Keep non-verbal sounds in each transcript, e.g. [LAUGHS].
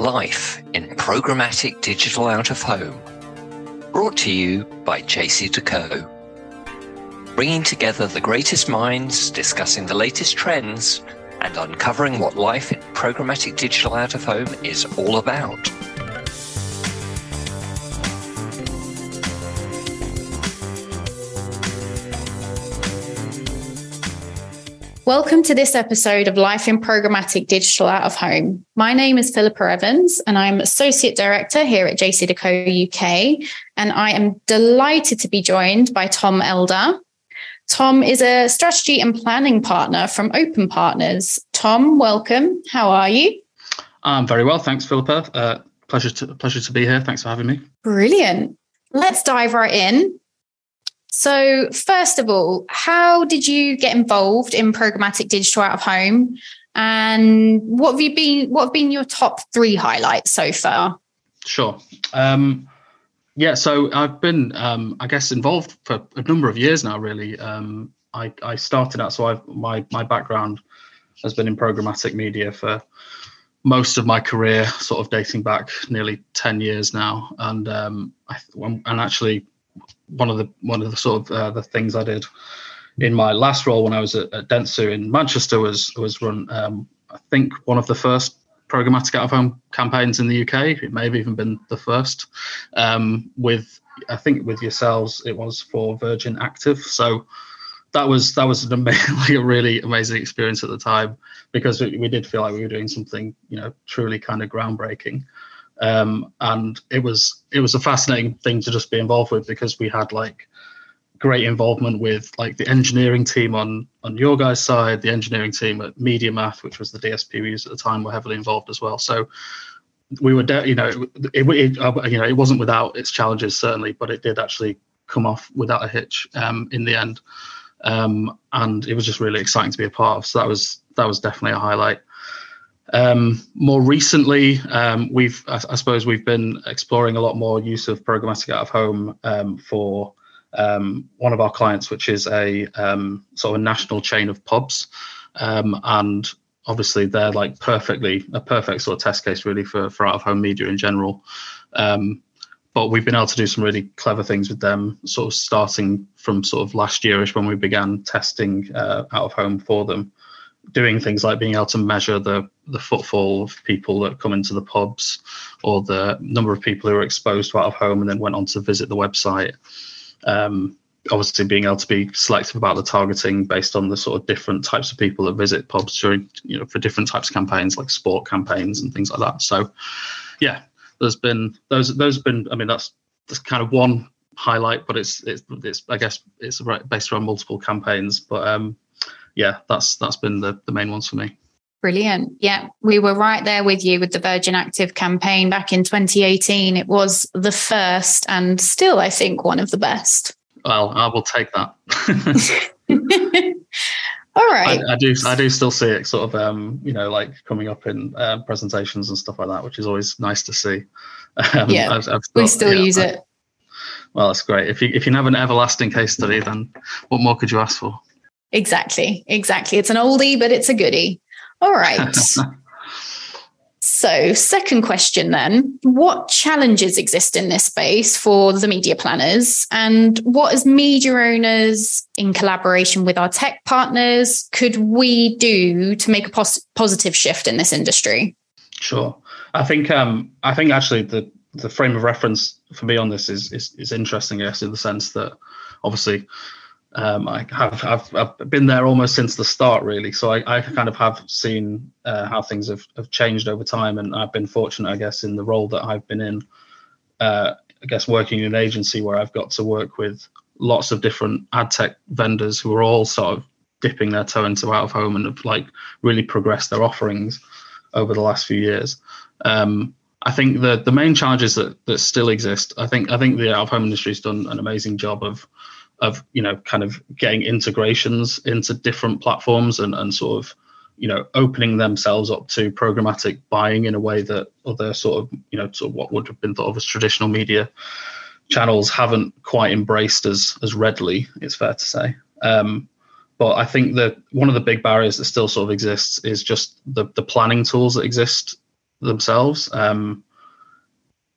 life in programmatic digital out of home. Brought to you by JCDecaux. Bringing together the greatest minds discussing the latest trends and uncovering what life in programmatic digital out of home is all about. Welcome to this episode of Life in Programmatic Digital Out of Home. My name is Philippa Evans, and I'm Associate Director here at JCDecaux UK. And I am delighted to be joined by Tom Elder. Tom is a strategy and planning partner from Open Partners. Tom, welcome. How are you? I'm very well, thanks, Philippa. Uh, pleasure to pleasure to be here. Thanks for having me. Brilliant. Let's dive right in. So, first of all, how did you get involved in programmatic digital out of home? And what have you been what have been your top three highlights so far? Sure. Um, yeah, so I've been, um, I guess, involved for a number of years now. Really, um, I, I, started out. So I've, my my background has been in programmatic media for most of my career, sort of dating back nearly ten years now. And um, I, and actually, one of the one of the sort of uh, the things I did in my last role when I was at, at Dentsu in Manchester was was run um, I think one of the first programmatic out of home campaigns in the UK. It may have even been the first um, with I think with yourselves it was for Virgin Active. So that was that was an amazing, [LAUGHS] a really amazing experience at the time because we, we did feel like we were doing something you know truly kind of groundbreaking. Um, and it was it was a fascinating thing to just be involved with because we had like great involvement with like the engineering team on on your guys' side, the engineering team at MediaMath, which was the DSP we used at the time, were heavily involved as well. So we were, de- you know, it, it, uh, you know, it wasn't without its challenges certainly, but it did actually come off without a hitch um, in the end, um, and it was just really exciting to be a part of. So that was that was definitely a highlight. Um, more recently, um, we've, I, I, suppose, we've been exploring a lot more use of programmatic out of home um, for um, one of our clients, which is a um, sort of a national chain of pubs, um, and obviously they're like perfectly a perfect sort of test case really for for out of home media in general. but we've been able to do some really clever things with them, sort of starting from sort of last yearish when we began testing uh, out of home for them doing things like being able to measure the the footfall of people that come into the pubs or the number of people who are exposed to out of home and then went on to visit the website. Um, obviously being able to be selective about the targeting based on the sort of different types of people that visit pubs during you know for different types of campaigns like sport campaigns and things like that. So yeah there's been those those have been i mean that's that's kind of one highlight but it's it's, it's i guess it's based around multiple campaigns. But um yeah, that's that's been the, the main ones for me. Brilliant. Yeah, we were right there with you with the Virgin Active campaign back in 2018. It was the first and still, I think, one of the best. Well, I will take that. [LAUGHS] All right. I, I, do. I do still see it, sort of, um, you know, like coming up in uh, presentations and stuff like that, which is always nice to see. Um, yeah, I've, I've we still yeah, use I, it. Well, that's great. If you if you have an everlasting case study, then what more could you ask for? Exactly. Exactly. It's an oldie, but it's a goodie. All right. [LAUGHS] so, second question then What challenges exist in this space for the media planners? And what, as media owners, in collaboration with our tech partners, could we do to make a pos- positive shift in this industry? Sure. I think um, I think actually the the frame of reference for me on this is is, is interesting, guess in the sense that obviously um, I have I've, I've been there almost since the start, really. So I, I kind of have seen uh, how things have, have changed over time, and I've been fortunate, I guess, in the role that I've been in. Uh, I guess working in an agency where I've got to work with lots of different ad tech vendors who are all sort of dipping their toe into out of home and have like really progressed their offerings over the last few years. Um, I think the the main challenges that that still exist. I think I think the out of home industry has done an amazing job of of you know kind of getting integrations into different platforms and, and sort of you know opening themselves up to programmatic buying in a way that other sort of you know sort of what would have been thought of as traditional media channels haven't quite embraced as as readily it's fair to say um, but I think that one of the big barriers that still sort of exists is just the the planning tools that exist themselves. Um,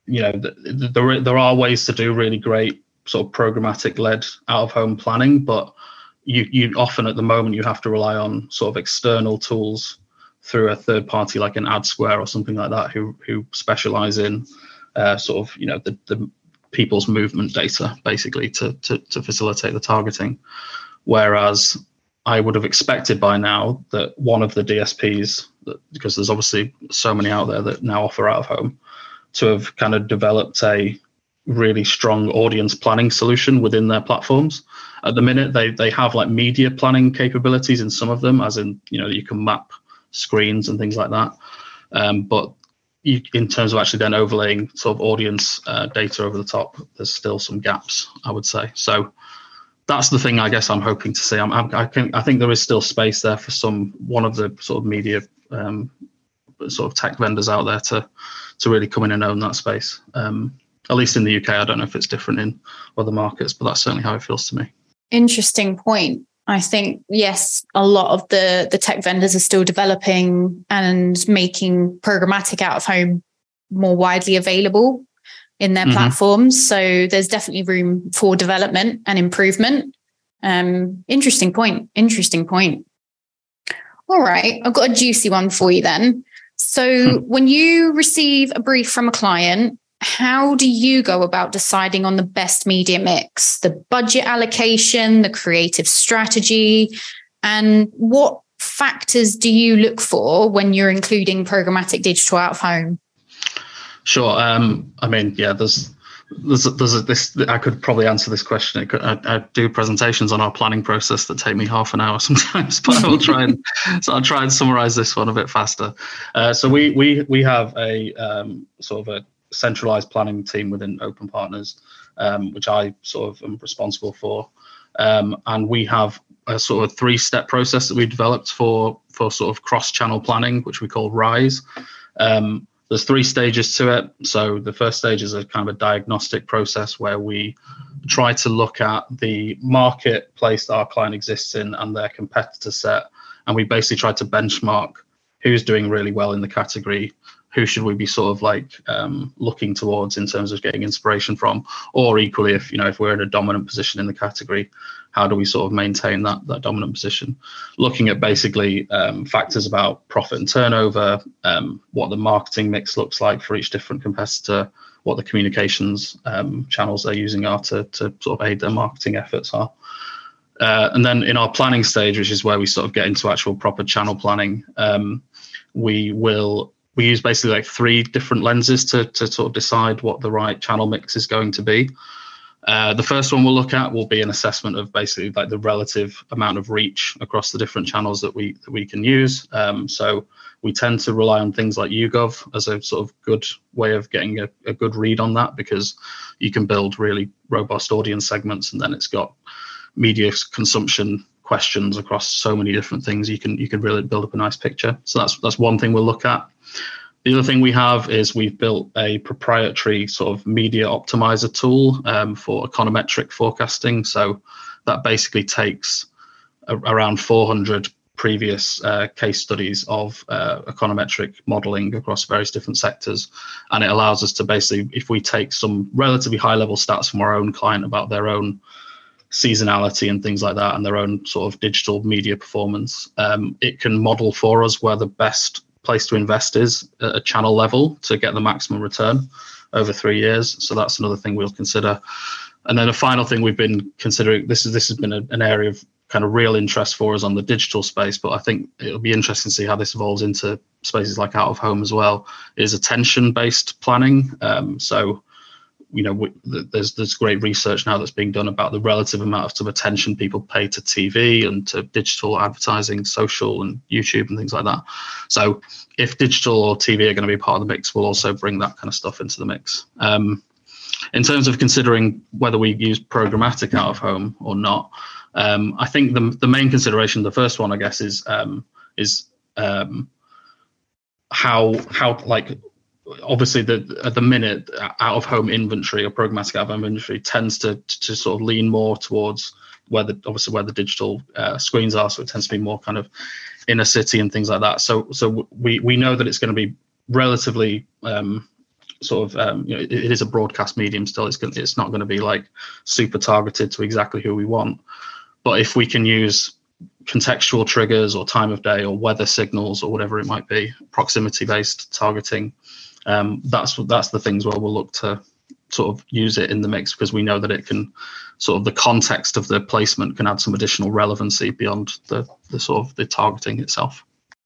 you know, there there are ways to do really great sort of programmatic led out of home planning, but you you often at the moment you have to rely on sort of external tools through a third party like an AdSquare or something like that who who specialize in uh, sort of you know the, the people's movement data basically to, to to facilitate the targeting. Whereas I would have expected by now that one of the DSPs, that, because there's obviously so many out there that now offer out of home, to have kind of developed a really strong audience planning solution within their platforms. At the minute, they they have like media planning capabilities in some of them, as in you know you can map screens and things like that. Um, but you, in terms of actually then overlaying sort of audience uh, data over the top, there's still some gaps, I would say. So that's the thing I guess I'm hoping to see. I'm, I'm, i can, I think there is still space there for some one of the sort of media um, sort of tech vendors out there to to really come in and own that space. Um, at least in the UK, I don't know if it's different in other markets, but that's certainly how it feels to me. Interesting point. I think yes, a lot of the the tech vendors are still developing and making programmatic out of home more widely available in their mm-hmm. platforms. So there's definitely room for development and improvement. Um, interesting point. Interesting point. All right, I've got a juicy one for you then. So hmm. when you receive a brief from a client, how do you go about deciding on the best media mix, the budget allocation, the creative strategy, and what factors do you look for when you're including programmatic digital out of home? Sure. Um, I mean, yeah, there's there's there's a, this. I could probably answer this question. I, I, do presentations on our planning process that take me half an hour [LAUGHS] sometimes, but I will try and so I'll try and summarize this one a bit faster. Uh, so we we we have a um, sort of a centralized planning team within Open Partners, um, which I sort of am responsible for, um, and we have a sort of three step process that we developed for for sort of cross channel planning, which we call Rise. Um, there's three stages to it. So the first stage is a kind of a diagnostic process where we try to look at the marketplace that our client exists in and their competitor set, and we basically try to benchmark who's doing really well in the category who should we be sort of like um, looking towards in terms of getting inspiration from? Or equally if you know if we're in a dominant position in the category how do we sort of maintain that that dominant position? Looking at basically um, factors about profit and turnover um, what the marketing mix looks like for each different competitor what the communications um, channels they're using are to, to sort of aid their marketing efforts are. Uh, and then in our planning stage which is where we sort of get into actual proper channel planning um, we will we use basically like three different lenses to, to sort of decide what the right channel mix is going to be. Uh, the first one we'll look at will be an assessment of basically like the relative amount of reach across the different channels that we that we can use. Um, so we tend to rely on things like YouGov as a sort of good way of getting a, a good read on that because you can build really robust audience segments and then it's got media consumption questions across so many different things you can you can really build up a nice picture so that's that's one thing we'll look at the other thing we have is we've built a proprietary sort of media optimizer tool um, for econometric forecasting. So that basically takes a, around 400 previous uh, case studies of uh, econometric modeling across various different sectors. And it allows us to basically, if we take some relatively high level stats from our own client about their own seasonality and things like that and their own sort of digital media performance, um, it can model for us where the best place to invest is at a channel level to get the maximum return over three years. So that's another thing we'll consider. And then a final thing we've been considering this is this has been a, an area of kind of real interest for us on the digital space, but I think it'll be interesting to see how this evolves into spaces like out of home as well. Is attention based planning. Um, so you know, there's there's great research now that's being done about the relative amount of attention people pay to TV and to digital advertising, social and YouTube and things like that. So if digital or TV are going to be part of the mix, we'll also bring that kind of stuff into the mix. Um, in terms of considering whether we use programmatic out of home or not, um, I think the the main consideration, the first one, I guess, is um, is um, how how like obviously the at the minute out of home inventory or programmatic out of home inventory tends to to sort of lean more towards where the obviously where the digital uh, screens are so it tends to be more kind of inner city and things like that so so we we know that it's going to be relatively um, sort of um, you know it, it is a broadcast medium still. It's going it's not going to be like super targeted to exactly who we want. But if we can use contextual triggers or time of day or weather signals or whatever it might be, proximity based targeting, um, that's what that's the things where we'll look to sort of use it in the mix because we know that it can sort of the context of the placement can add some additional relevancy beyond the the sort of the targeting itself.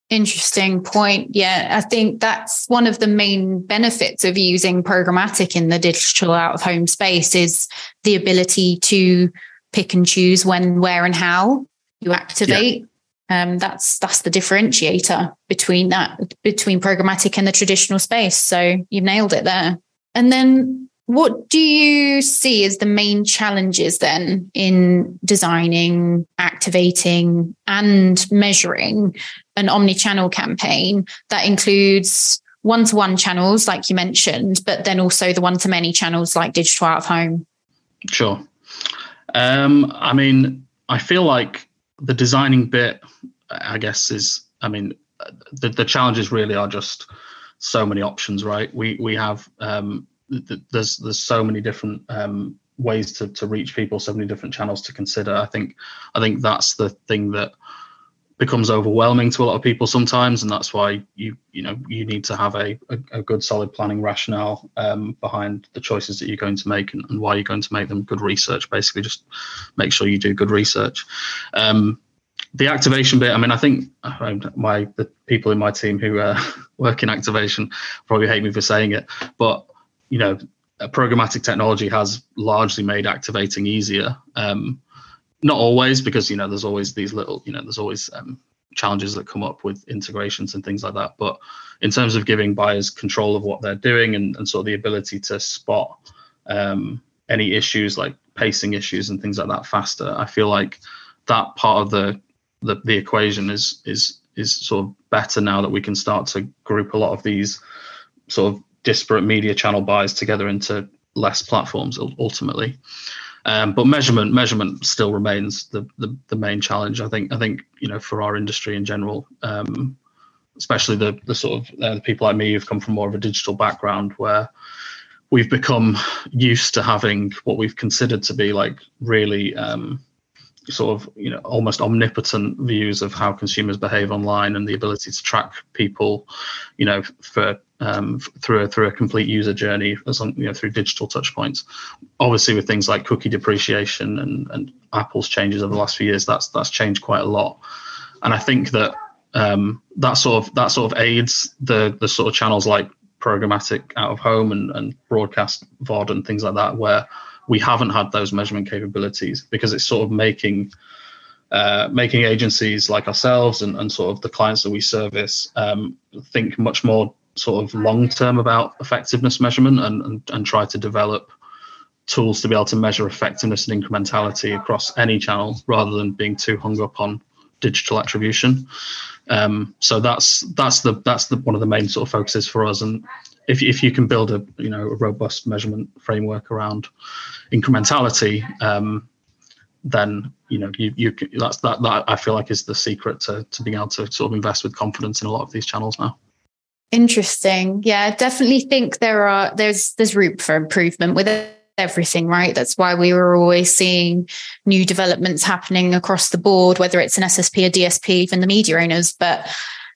Interesting point. Yeah, I think that's one of the main benefits of using programmatic in the digital out of home space is the ability to pick and choose when, where, and how you activate. Yeah. Um, that's that's the differentiator between that between programmatic and the traditional space. So you've nailed it there. And then what do you see as the main challenges then in designing, activating, and measuring an omni channel campaign that includes one to one channels, like you mentioned, but then also the one to many channels like digital out of home? Sure. Um, I mean, I feel like the designing bit, I guess, is, I mean, the, the challenges really are just so many options, right? We we have um, there's there's so many different um, ways to to reach people, so many different channels to consider. I think I think that's the thing that becomes overwhelming to a lot of people sometimes, and that's why you you know you need to have a a, a good solid planning rationale um, behind the choices that you're going to make and, and, why you're going to make them. Good research, basically, just make sure you do good research. Um, the activation bit, I mean, I think my the people in my team who uh, [LAUGHS] work in activation probably hate me for saying it, but you know, programmatic technology has largely made activating easier. Um, not always, because you know, there's always these little, you know, there's always um, challenges that come up with integrations and things like that. But in terms of giving buyers control of what they're doing and, and sort of the ability to spot um, any issues like pacing issues and things like that faster, I feel like that part of the the, the equation is is is sort of better now that we can start to group a lot of these sort of disparate media channel buys together into less platforms ultimately. Um, but measurement measurement still remains the, the, the main challenge. I think I think you know for our industry in general, um, especially the the sort of uh, the people like me who've come from more of a digital background where we've become used to having what we've considered to be like really um, sort of you know almost omnipotent views of how consumers behave online and the ability to track people you know for um, through a, through a complete user journey as on, you know through digital touch points. Obviously with things like cookie depreciation and, and apple's changes over the last few years that's that's changed quite a lot. And i think that um, that sort of that sort of aids the the sort of channels like programmatic out of home and, and broadcast vod and things like that where we haven't had those measurement capabilities because it's sort of making uh, making agencies like ourselves and, and sort of the clients that we service um, think much more sort of long term about effectiveness measurement and, and, and try to develop tools to be able to measure effectiveness and incrementality across any channel rather than being too hung up on digital attribution. Um, so that's that's the that's the one of the main sort of focuses for us. And if if you can build a you know a robust measurement framework around incrementality, um, then you know you you that's that that I feel like is the secret to to being able to sort of invest with confidence in a lot of these channels now. Interesting. Yeah, I definitely think there are there's there's room for improvement with everything, right? That's why we were always seeing new developments happening across the board, whether it's an SSP, a DSP, even the media owners. But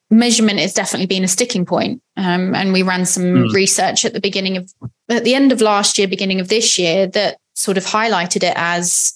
measurement has definitely been a sticking point. Um, and we ran some mm. research at the beginning of, at the end of last year, beginning of this year, that sort of highlighted it as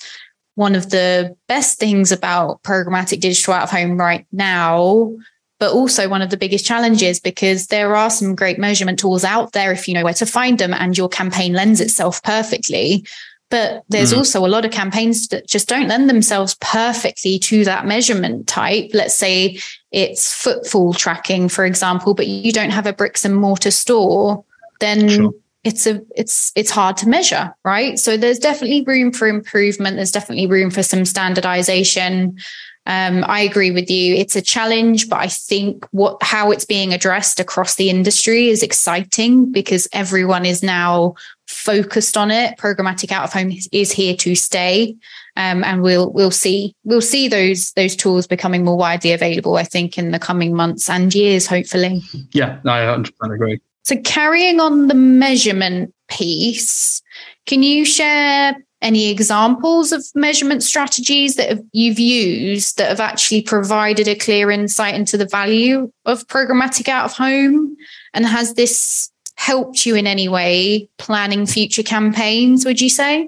one of the best things about programmatic digital out of home right now, but also one of the biggest challenges because there are some great measurement tools out there if you know where to find them and your campaign lends itself perfectly. But there's mm. also a lot of campaigns that just don't lend themselves perfectly to that measurement type. Let's say it's footfall tracking, for example, but you don't have a bricks and mortar store, then sure. it's a it's it's hard to measure, right? So there's definitely room for improvement. There's definitely room for some standardization. Um, I agree with you. It's a challenge, but I think what how it's being addressed across the industry is exciting because everyone is now focused on it. Programmatic out of home is here to stay, um, and we'll we'll see we'll see those those tools becoming more widely available. I think in the coming months and years, hopefully. Yeah, I 100 agree. So carrying on the measurement piece, can you share any examples of measurement strategies that you've used that have actually provided a clear insight into the value of programmatic out of home? And has this helped you in any way planning future campaigns, would you say?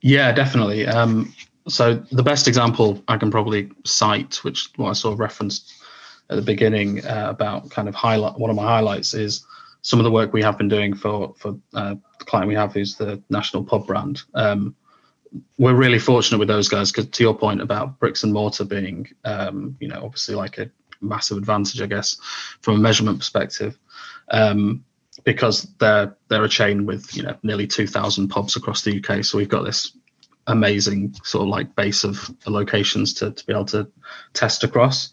Yeah, definitely. Um, so the best example I can probably cite, which what I sort of referenced at the beginning uh, about kind of highlight one of my highlights is some of the work we have been doing for for uh, the client we have who's the national pub brand. Um, we're really fortunate with those guys because to your point about bricks and mortar being, um, you know, obviously like a massive advantage, I guess, from a measurement perspective, um, because they're they're a chain with you know nearly two thousand pubs across the UK. So we've got this amazing sort of like base of locations to to be able to test across,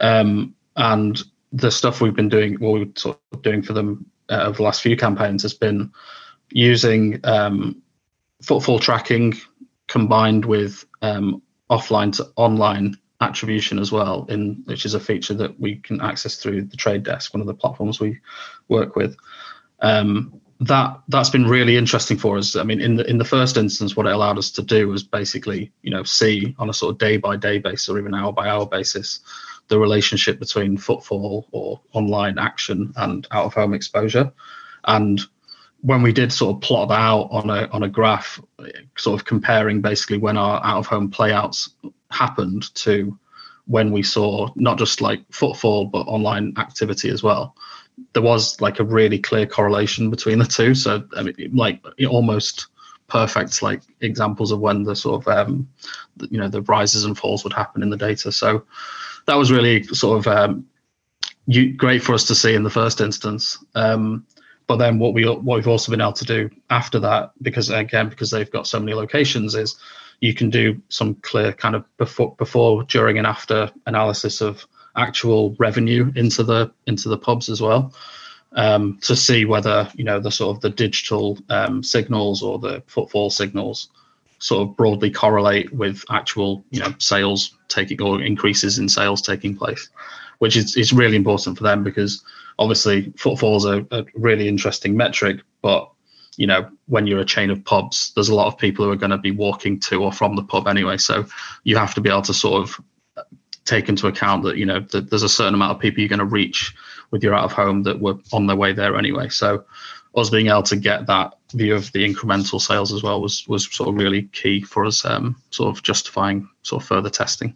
um, and the stuff we've been doing, what we're sort of doing for them uh, over the last few campaigns has been using um, footfall tracking combined with um, offline to online attribution as well, in which is a feature that we can access through the Trade Desk, one of the platforms we work with. Um, that that's been really interesting for us. I mean, in the in the first instance, what it allowed us to do was basically, you know, see on a sort of day by day basis or even hour by hour basis the relationship between footfall or online action and out of home exposure. And when we did sort of plot that out on a on a graph, sort of comparing basically when our out of home playouts happened to when we saw not just like footfall but online activity as well, there was like a really clear correlation between the two. So I mean, like almost perfect like examples of when the sort of um, you know the rises and falls would happen in the data. So that was really sort of um, you, great for us to see in the first instance. Um, but then what we what we've also been able to do after that, because again because they've got so many locations, is you can do some clear kind of before before, during, and after analysis of actual revenue into the into the pubs as well. Um, to see whether you know the sort of the digital um, signals or the footfall signals sort of broadly correlate with actual you know sales taking or increases in sales taking place, which is is really important for them because obviously footfall is a, a really interesting metric, but you know when you're a chain of pubs, there's a lot of people who are going to be walking to or from the pub anyway, so you have to be able to sort of take into account that you know that there's a certain amount of people you're going to reach with your out of home that were on their way there anyway. So us being able to get that view of the incremental sales as well was was sort of really key for us, um, sort of justifying sort of further testing.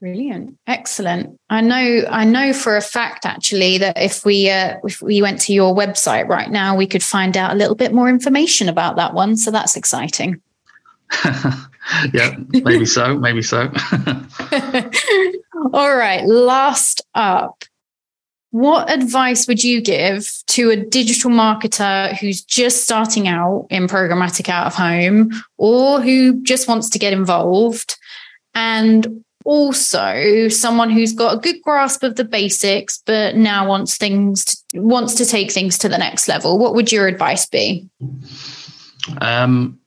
Brilliant, excellent. I know, I know for a fact actually that if we uh, if we went to your website right now, we could find out a little bit more information about that one. So that's exciting. [LAUGHS] [LAUGHS] yeah, maybe so, maybe so. [LAUGHS] All right, last up, what advice would you give to a digital marketer who's just starting out in programmatic out of home or who just wants to get involved? And also someone who's got a good grasp of the basics but now wants things to, wants to take things to the next level what would your advice be um,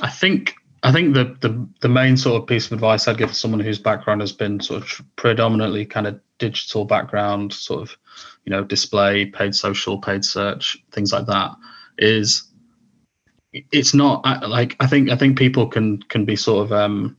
i think i think the, the the main sort of piece of advice i'd give to someone whose background has been sort of predominantly kind of digital background sort of you know display paid social paid search things like that is it's not like i think i think people can can be sort of um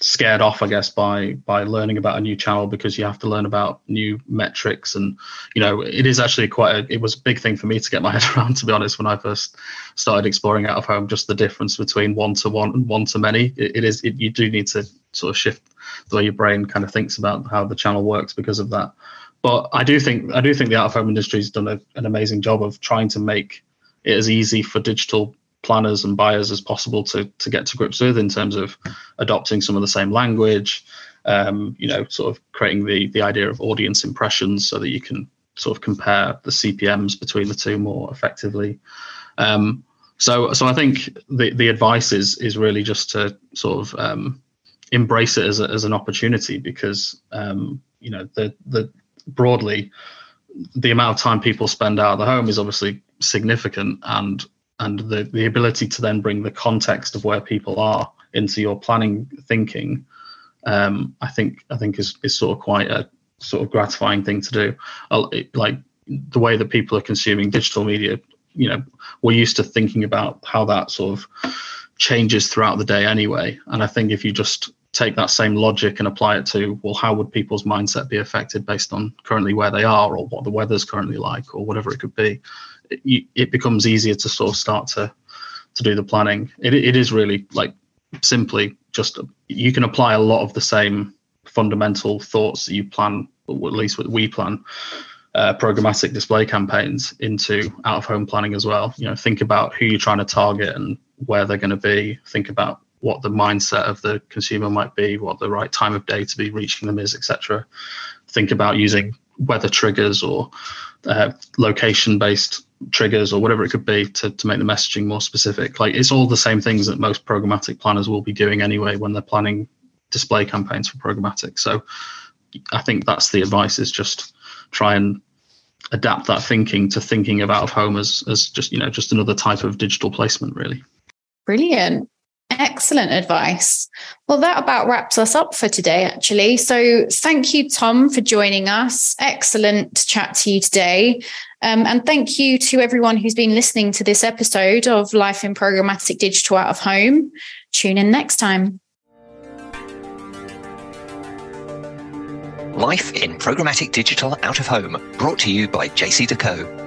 scared off i guess by by learning about a new channel because you have to learn about new metrics and you know it is actually quite a, it was a big thing for me to get my [LAUGHS] head around to be honest when i first started exploring out of home just the difference between one to one and one to many. It, it is it, you do need to sort of shift the way your brain kind of thinks about how the channel works because of that but I do think I do think the out of home industry has done a, an amazing job of trying to make it as easy for digital planners and buyers as possible to to get to grips with in terms of adopting some of the same language, um, you know, sort of creating the the idea of audience impressions so that you can sort of compare the CPMS between the two more effectively. Um, so so I think the the advice is is really just to sort of um, embrace it as, a, as an opportunity because um, you know the the broadly the amount of time people spend out of the home is obviously significant and and the the ability to then bring the context of where people are into your planning thinking um, I think I think is is sort of quite a sort of gratifying thing to do. Like the way that people are consuming digital media, you know, we're used to thinking about how that sort of changes throughout the day anyway. And I think if you just take that same logic and apply it to, well, how would people's mindset be affected based on currently where they are or what the weather's currently like or whatever it could be, it, it becomes easier to sort of start to to do the planning. It, it is really like simply just you can apply a lot of the same fundamental thoughts that you plan, at least what we plan, uh, programmatic display campaigns into out of home planning as well. You know, think about who you're trying to target and where they're going to be. Think about what the mindset of the consumer might be, what the right time of day to be reaching them is, etc. Think about using weather triggers or uh, location based triggers or whatever it could be to, to make the messaging more specific. Like it's all the same things that most programmatic planners will be doing anyway when they're planning display campaigns for programmatic. So I think that's the advice is just try and adapt that thinking to thinking of out of home as as just you know just another type of digital placement really brilliant Excellent advice. Well, that about wraps us up for today, actually. So, thank you, Tom, for joining us. Excellent to chat to you today. Um, and thank you to everyone who's been listening to this episode of Life in Programmatic Digital Out of Home. Tune in next time. Life in Programmatic Digital Out of Home, brought to you by JCDecaux.